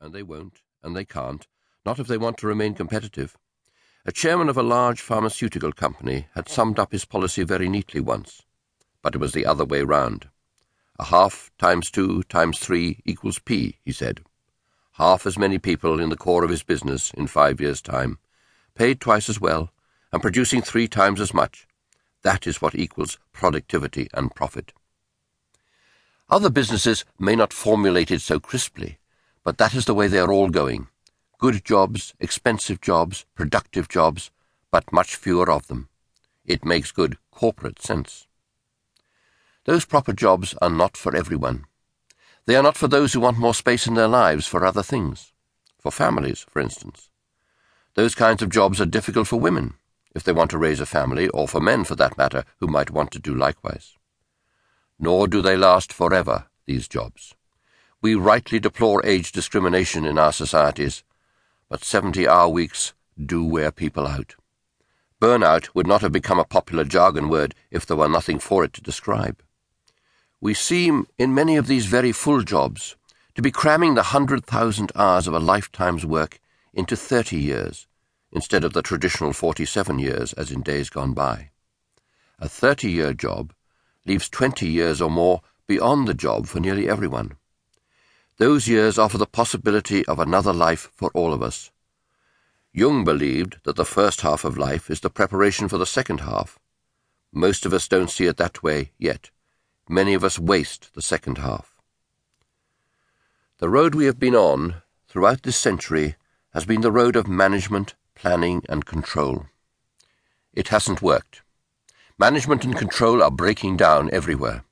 and they won't, and they can't, not if they want to remain competitive. A chairman of a large pharmaceutical company had summed up his policy very neatly once, but it was the other way round. A half times two times three equals P, he said. Half as many people in the core of his business in five years' time, paid twice as well, and producing three times as much. That is what equals productivity and profit. Other businesses may not formulate it so crisply, but that is the way they are all going. Good jobs, expensive jobs, productive jobs, but much fewer of them. It makes good corporate sense. Those proper jobs are not for everyone. They are not for those who want more space in their lives for other things, for families, for instance. Those kinds of jobs are difficult for women, if they want to raise a family, or for men, for that matter, who might want to do likewise. Nor do they last forever, these jobs. We rightly deplore age discrimination in our societies, but 70 hour weeks do wear people out. Burnout would not have become a popular jargon word if there were nothing for it to describe. We seem, in many of these very full jobs, to be cramming the hundred thousand hours of a lifetime's work into thirty years, instead of the traditional forty-seven years as in days gone by. A thirty-year job leaves twenty years or more beyond the job for nearly everyone. Those years offer the possibility of another life for all of us. Jung believed that the first half of life is the preparation for the second half. Most of us don't see it that way yet. Many of us waste the second half. The road we have been on throughout this century has been the road of management, planning, and control. It hasn't worked. Management and control are breaking down everywhere.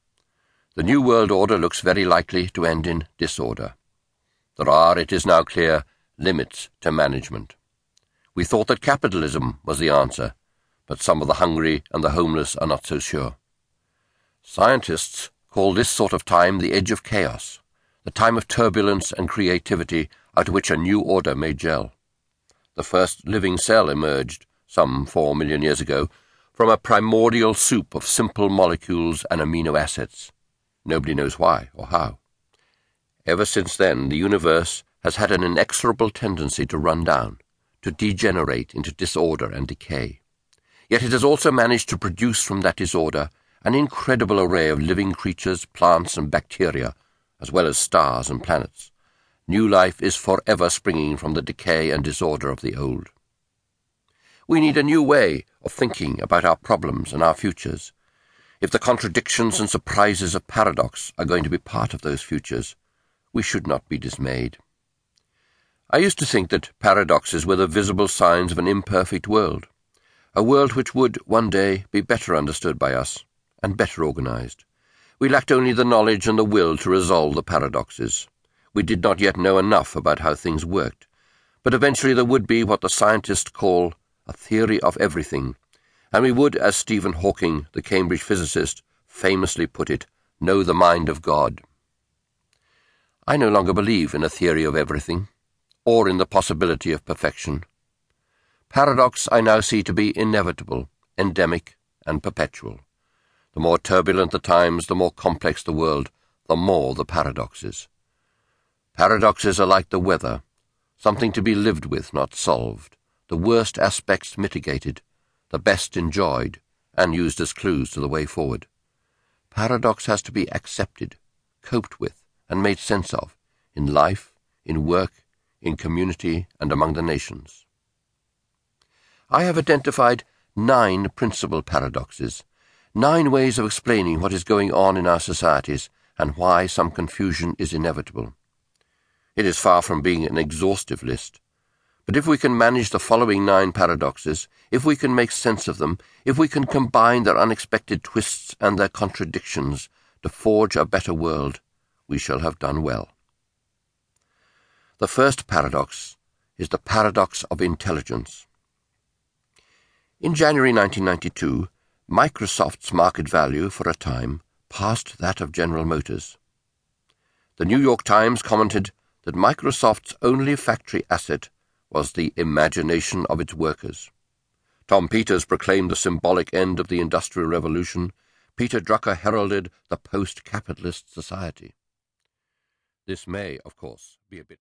The New World Order looks very likely to end in disorder. There are, it is now clear, limits to management. We thought that capitalism was the answer, but some of the hungry and the homeless are not so sure. Scientists call this sort of time the edge of chaos, the time of turbulence and creativity out of which a new order may gel. The first living cell emerged, some four million years ago, from a primordial soup of simple molecules and amino acids. Nobody knows why or how. Ever since then, the universe has had an inexorable tendency to run down, to degenerate into disorder and decay. Yet it has also managed to produce from that disorder an incredible array of living creatures, plants, and bacteria, as well as stars and planets. New life is forever springing from the decay and disorder of the old. We need a new way of thinking about our problems and our futures, if the contradictions and surprises of paradox are going to be part of those futures, we should not be dismayed. I used to think that paradoxes were the visible signs of an imperfect world, a world which would, one day, be better understood by us, and better organized. We lacked only the knowledge and the will to resolve the paradoxes. We did not yet know enough about how things worked, but eventually there would be what the scientists call a theory of everything, and we would, as Stephen Hawking, the Cambridge physicist, famously put it, know the mind of God. I no longer believe in a theory of everything, or in the possibility of perfection. Paradox I now see to be inevitable, endemic, and perpetual. The more turbulent the times, the more complex the world, the more the paradoxes. Paradoxes are like the weather, something to be lived with, not solved, the worst aspects mitigated, the best enjoyed, and used as clues to the way forward. Paradox has to be accepted, coped with, and made sense of, in life, in work, in community, and among the nations. I have identified nine principal paradoxes, nine ways of explaining what is going on in our societies and why some confusion is inevitable. It is far from being an exhaustive list, but if we can manage the following nine paradoxes, if we can make sense of them, if we can combine their unexpected twists and their contradictions to forge a better world, we shall have done well. The first paradox is the paradox of intelligence. In January 1992, Microsoft's market value for a time passed that of General Motors. The New York Times commented that Microsoft's only factory asset was the imagination of its workers. Tom Peters proclaimed the symbolic end of the Industrial Revolution. Peter Drucker heralded the post-capitalist society. This may, of course, be a bit